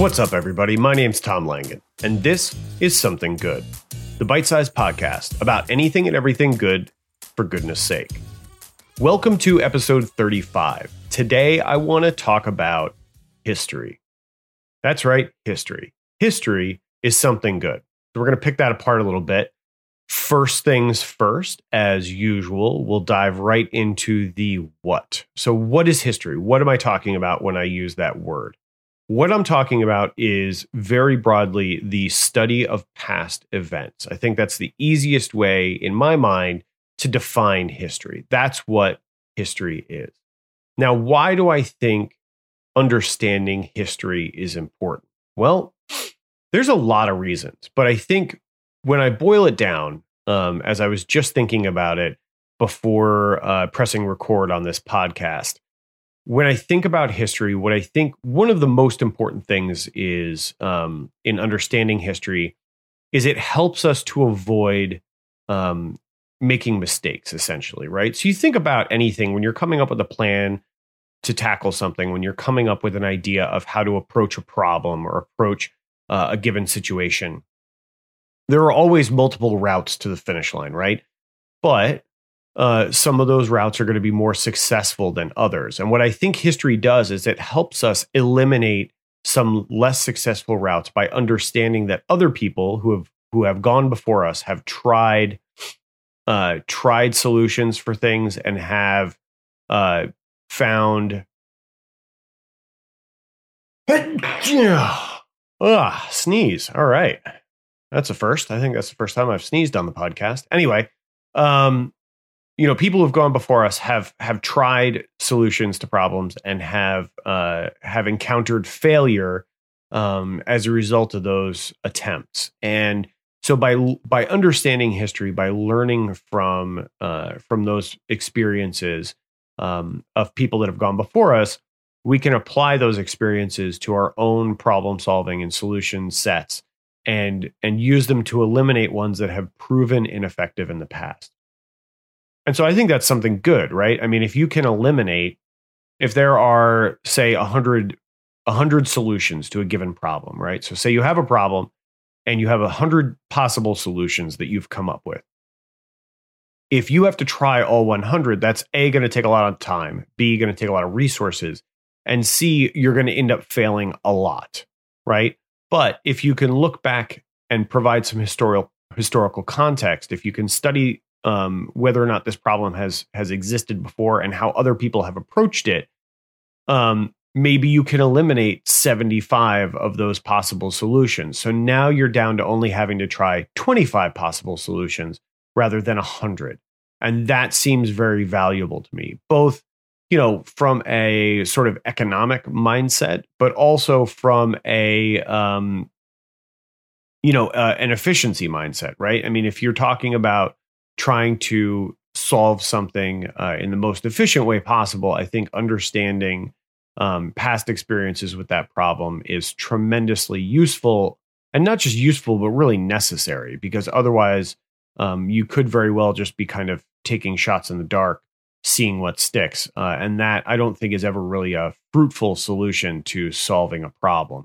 What's up, everybody? My name's Tom Langen, and this is Something Good, the bite sized podcast about anything and everything good for goodness sake. Welcome to episode 35. Today, I want to talk about history. That's right, history. History is something good. So, we're going to pick that apart a little bit. First things first, as usual, we'll dive right into the what. So, what is history? What am I talking about when I use that word? What I'm talking about is very broadly the study of past events. I think that's the easiest way, in my mind, to define history. That's what history is. Now, why do I think understanding history is important? Well, there's a lot of reasons, but I think when I boil it down, um, as I was just thinking about it before uh, pressing record on this podcast, when I think about history, what I think one of the most important things is um, in understanding history is it helps us to avoid um, making mistakes, essentially, right? So you think about anything when you're coming up with a plan to tackle something, when you're coming up with an idea of how to approach a problem or approach uh, a given situation there are always multiple routes to the finish line, right? But uh, some of those routes are going to be more successful than others. And what I think history does is it helps us eliminate some less successful routes by understanding that other people who have who have gone before us have tried uh, tried solutions for things and have uh, found ah sneeze. All right. That's a first. I think that's the first time I've sneezed on the podcast. Anyway, um, you know, people who've gone before us have have tried solutions to problems and have uh, have encountered failure um, as a result of those attempts. And so, by by understanding history, by learning from uh, from those experiences um, of people that have gone before us, we can apply those experiences to our own problem solving and solution sets and and use them to eliminate ones that have proven ineffective in the past. And so I think that's something good, right? I mean, if you can eliminate if there are say 100 100 solutions to a given problem, right? So say you have a problem and you have 100 possible solutions that you've come up with. If you have to try all 100, that's A going to take a lot of time, B going to take a lot of resources, and C you're going to end up failing a lot, right? But if you can look back and provide some historical historical context, if you can study um, whether or not this problem has has existed before and how other people have approached it, um, maybe you can eliminate 75 of those possible solutions. So now you're down to only having to try 25 possible solutions rather than 100. And that seems very valuable to me, both you know, from a sort of economic mindset, but also from a, um, you know, uh, an efficiency mindset, right? I mean, if you're talking about trying to solve something uh, in the most efficient way possible, I think understanding um, past experiences with that problem is tremendously useful and not just useful, but really necessary because otherwise um, you could very well just be kind of taking shots in the dark seeing what sticks. Uh, and that I don't think is ever really a fruitful solution to solving a problem.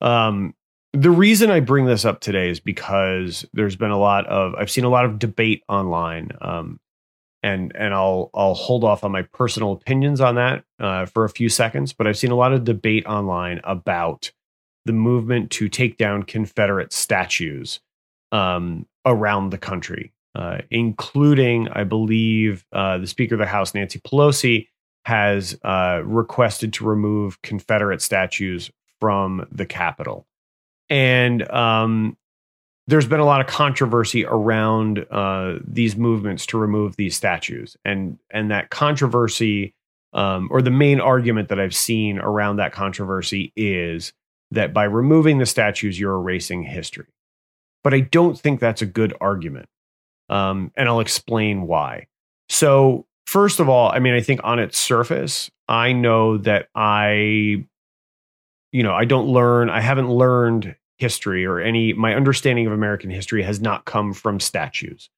Um, the reason I bring this up today is because there's been a lot of I've seen a lot of debate online, um, and and I'll I'll hold off on my personal opinions on that uh, for a few seconds. But I've seen a lot of debate online about the movement to take down Confederate statues um, around the country uh, including, I believe, uh, the Speaker of the House, Nancy Pelosi, has uh, requested to remove Confederate statues from the Capitol. And um, there's been a lot of controversy around uh, these movements to remove these statues, and and that controversy, um, or the main argument that I've seen around that controversy is that by removing the statues, you're erasing history. But I don't think that's a good argument um, and I'll explain why. So, first of all, I mean, I think on its surface, I know that I, you know, I don't learn, I haven't learned history or any, my understanding of American history has not come from statues,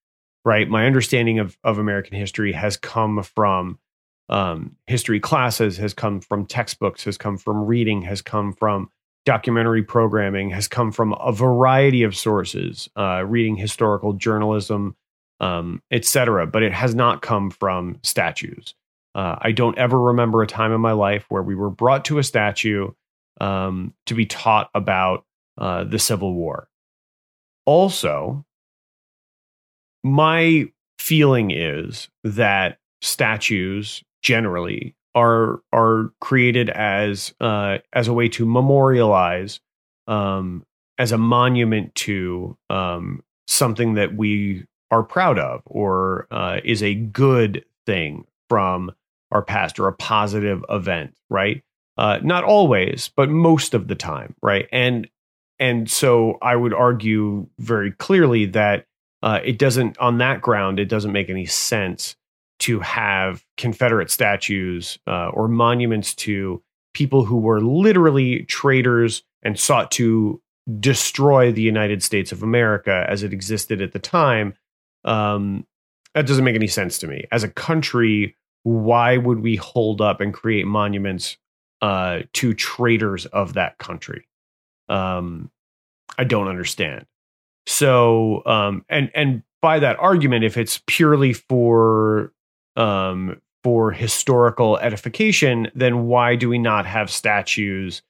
right? My understanding of, of American history has come from um, history classes, has come from textbooks, has come from reading, has come from documentary programming has come from a variety of sources, uh, reading historical journalism, um, etc. But it has not come from statues. Uh, I don't ever remember a time in my life where we were brought to a statue um, to be taught about uh, the Civil War. Also, my feeling is that statues generally are are created as uh, as a way to memorialize um, as a monument to um, something that we are proud of or uh, is a good thing from our past or a positive event, right? Uh, not always, but most of the time, right? And and so I would argue very clearly that uh, it doesn't on that ground it doesn't make any sense to have Confederate statues uh, or monuments to people who were literally traitors and sought to destroy the United States of America as it existed at the time. Um, that doesn't make any sense to me. As a country, why would we hold up and create monuments uh, to traitors of that country? Um, I don't understand. So, um, and and by that argument, if it's purely for um, for historical edification, then why do we not have statues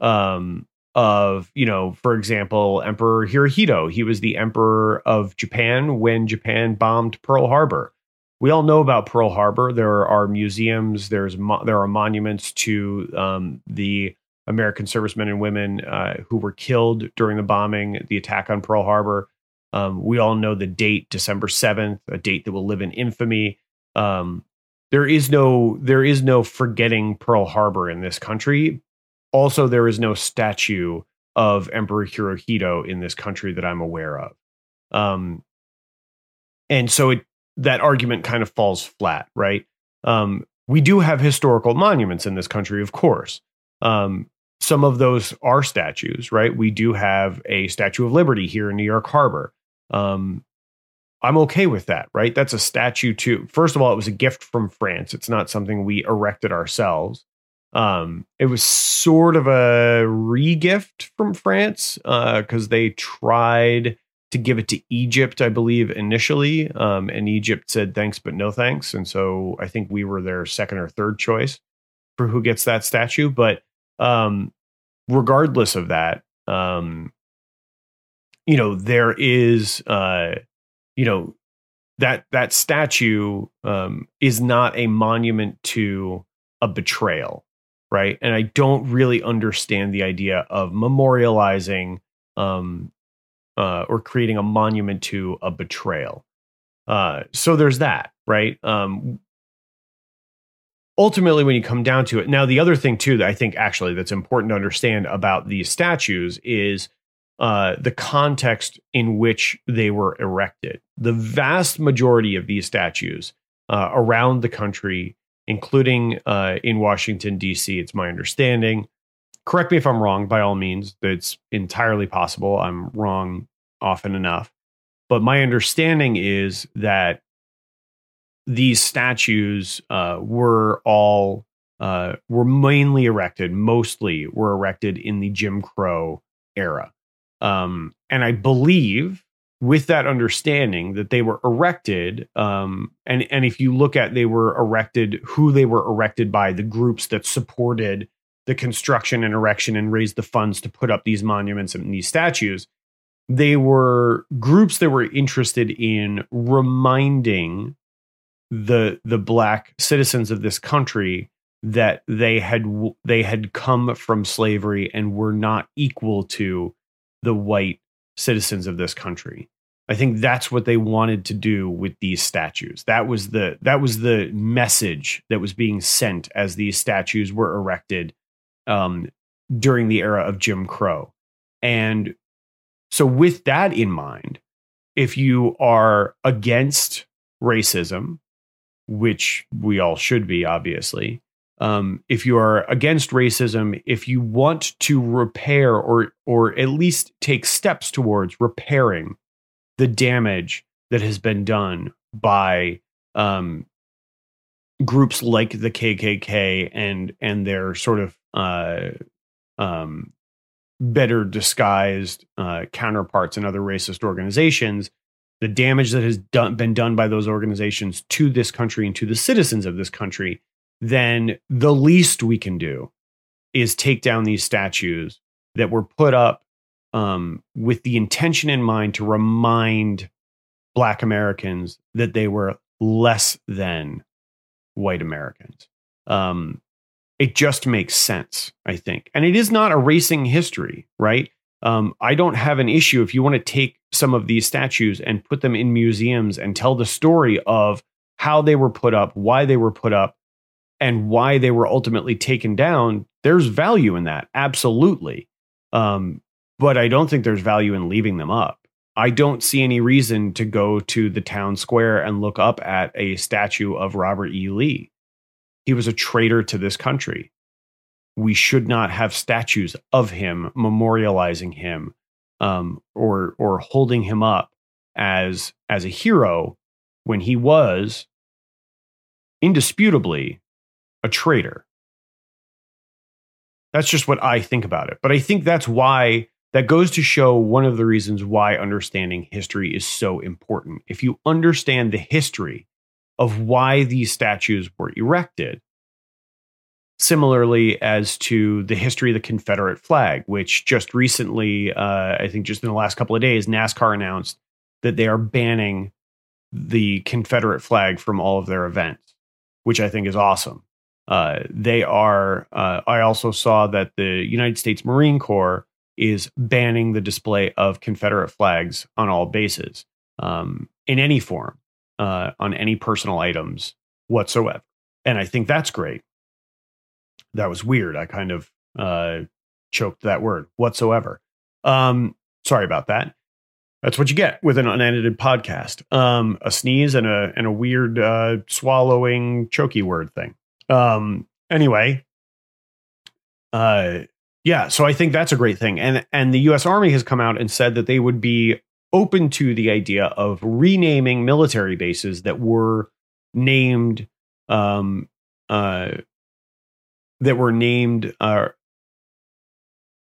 um, of, you know, for example, Emperor Hirohito? He was the emperor of Japan when Japan bombed Pearl Harbor. We all know about Pearl Harbor. There are museums. There's mo- there are monuments to um, the American servicemen and women uh, who were killed during the bombing, the attack on Pearl Harbor. Um, we all know the date, December seventh, a date that will live in infamy um, there is no there is no forgetting Pearl Harbor in this country. Also, there is no statue of Emperor Hirohito in this country that I'm aware of. Um, and so it, that argument kind of falls flat, right? Um, we do have historical monuments in this country, of course. Um, some of those are statues, right? We do have a Statue of Liberty here in New York Harbor. Um, I'm okay with that, right? That's a statue too. First of all, it was a gift from France. It's not something we erected ourselves. Um, it was sort of a regift from France because uh, they tried to give it to Egypt, I believe, initially. Um, and Egypt said thanks, but no thanks. And so I think we were their second or third choice for who gets that statue. But um, regardless of that, um, you know, there is. Uh, you know that that statue um, is not a monument to a betrayal, right? And I don't really understand the idea of memorializing um, uh, or creating a monument to a betrayal. Uh, so there's that, right? Um, ultimately, when you come down to it, now the other thing too that I think actually that's important to understand about these statues is uh, the context in which they were erected. The vast majority of these statues uh, around the country, including uh, in Washington, D.C., it's my understanding. Correct me if I'm wrong, by all means, that's entirely possible. I'm wrong often enough. But my understanding is that these statues uh, were all uh, were mainly erected, mostly were erected in the Jim Crow era. Um, and I believe with that understanding that they were erected, um, and and if you look at they were erected, who they were erected by, the groups that supported the construction and erection and raised the funds to put up these monuments and these statues, they were groups that were interested in reminding the the black citizens of this country that they had they had come from slavery and were not equal to the white citizens of this country. I think that's what they wanted to do with these statues. That was the that was the message that was being sent as these statues were erected um, during the era of Jim Crow. And so, with that in mind, if you are against racism, which we all should be, obviously, um, if you are against racism, if you want to repair or or at least take steps towards repairing the damage that has been done by um, groups like the KKK and and their sort of uh, um, better disguised uh, counterparts in other racist organizations, the damage that has done, been done by those organizations to this country and to the citizens of this country, then the least we can do is take down these statues that were put up um, with the intention in mind to remind Black Americans that they were less than white Americans. Um, it just makes sense, I think. And it is not erasing history, right? Um, I don't have an issue if you want to take some of these statues and put them in museums and tell the story of how they were put up, why they were put up, and why they were ultimately taken down. There's value in that, absolutely. Um, but I don't think there's value in leaving them up. I don't see any reason to go to the town square and look up at a statue of Robert E. Lee. He was a traitor to this country. We should not have statues of him memorializing him um, or or holding him up as as a hero when he was indisputably a traitor. That's just what I think about it. But I think that's why that goes to show one of the reasons why understanding history is so important. If you understand the history of why these statues were erected, similarly as to the history of the Confederate flag, which just recently, uh, I think just in the last couple of days, NASCAR announced that they are banning the Confederate flag from all of their events, which I think is awesome. Uh, they are, uh, I also saw that the United States Marine Corps is banning the display of Confederate flags on all bases um, in any form, uh, on any personal items whatsoever. And I think that's great. That was weird. I kind of uh, choked that word whatsoever. Um, sorry about that. That's what you get with an unedited podcast. Um, a sneeze and a and a weird uh, swallowing choky word thing. Um, anyway, uh, yeah, so I think that's a great thing. And and the US Army has come out and said that they would be open to the idea of renaming military bases that were named um uh that were named uh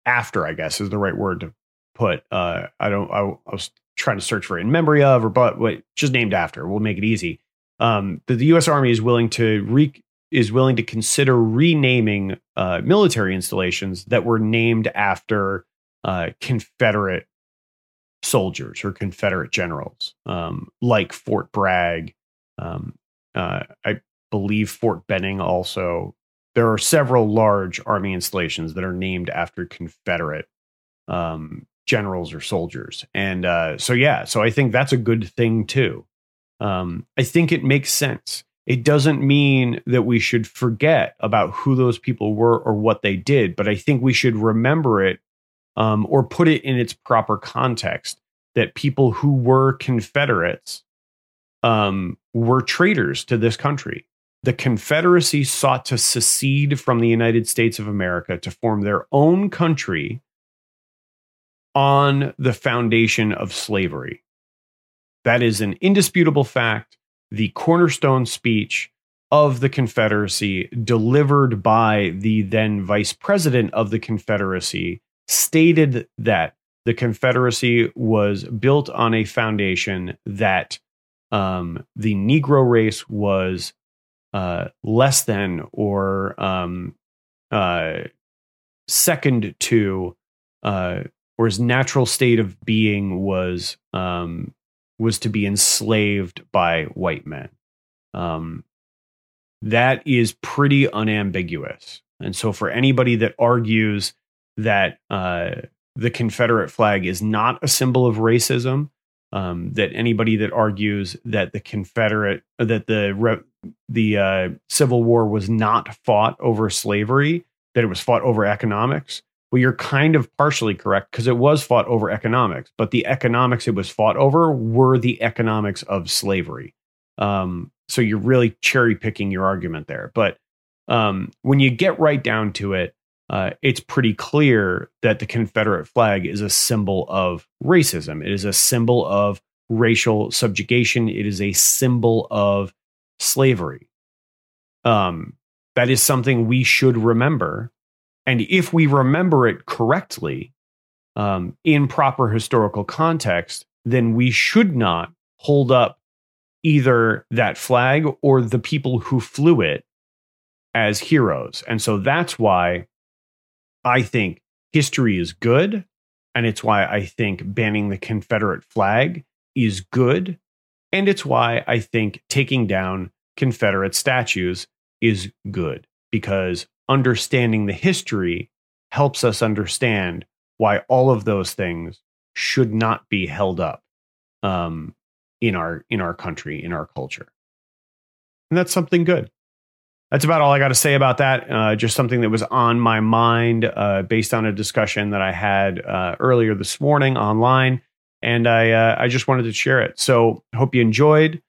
after, I guess is the right word to put. Uh I don't I, I was trying to search for in memory of or but what just named after. We'll make it easy. Um, that the U.S. Army is willing to re- is willing to consider renaming uh, military installations that were named after uh, Confederate soldiers or Confederate generals, um, like Fort Bragg. Um, uh, I believe Fort Benning also. There are several large Army installations that are named after Confederate um, generals or soldiers. And uh, so, yeah, so I think that's a good thing too. Um, I think it makes sense it doesn't mean that we should forget about who those people were or what they did, but I think we should remember it um, or put it in its proper context that people who were Confederates um, were traitors to this country. The Confederacy sought to secede from the United States of America to form their own country on the foundation of slavery. That is an indisputable fact the cornerstone speech of the Confederacy, delivered by the then vice president of the Confederacy, stated that the Confederacy was built on a foundation that um, the Negro race was uh, less than or um, uh, second to, uh, or his natural state of being was um, was to be enslaved by white men. Um, that is pretty unambiguous. And so, for anybody that argues that uh, the Confederate flag is not a symbol of racism, um, that anybody that argues that the Confederate that the the uh, Civil War was not fought over slavery, that it was fought over economics, well, you're kind of partially correct because it was fought over economics, but the economics it was fought over were the economics of slavery. Um, so you're really cherry picking your argument there. But um, when you get right down to it, uh, it's pretty clear that the Confederate flag is a symbol of racism. It is a symbol of racial subjugation. It is a symbol of slavery. Um, that is something we should remember and if we remember it correctly, um, in proper historical context, then we should not hold up either that flag or the people who flew it as heroes. And so that's why I think history is good. And it's why I think banning the Confederate flag is good. And it's why I think taking down Confederate statues is good because understanding the history helps us understand why all of those things should not be held up um, in our in our country in our culture and that's something good that's about all I got to say about that. Uh, just something that was on my mind uh, based on a discussion that I had uh, earlier this morning online, and I uh, I just wanted to share it. So hope you enjoyed.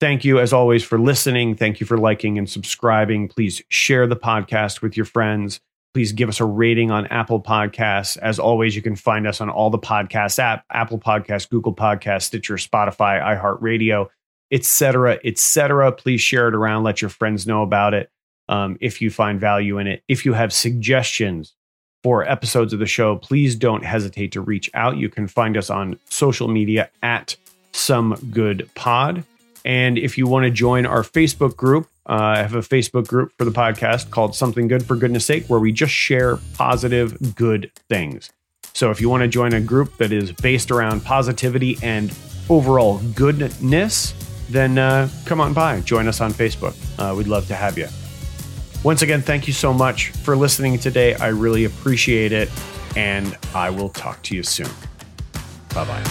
Thank you as always for listening. Thank you for liking and subscribing. Please share the podcast with your friends. Please give us a rating on Apple Podcasts. As always, you can find us on all the podcast app, Apple Podcasts, Google Podcasts, Stitcher, Spotify, iHeartRadio etc., etc. Please share it around. Let your friends know about it um, if you find value in it. If you have suggestions for episodes of the show, please don't hesitate to reach out. You can find us on social media at Some Good Pod. And if you want to join our Facebook group, uh, I have a Facebook group for the podcast called Something Good for Goodness Sake, where we just share positive, good things. So if you want to join a group that is based around positivity and overall goodness, then uh, come on by, join us on Facebook. Uh, we'd love to have you. Once again, thank you so much for listening today. I really appreciate it, and I will talk to you soon. Bye bye.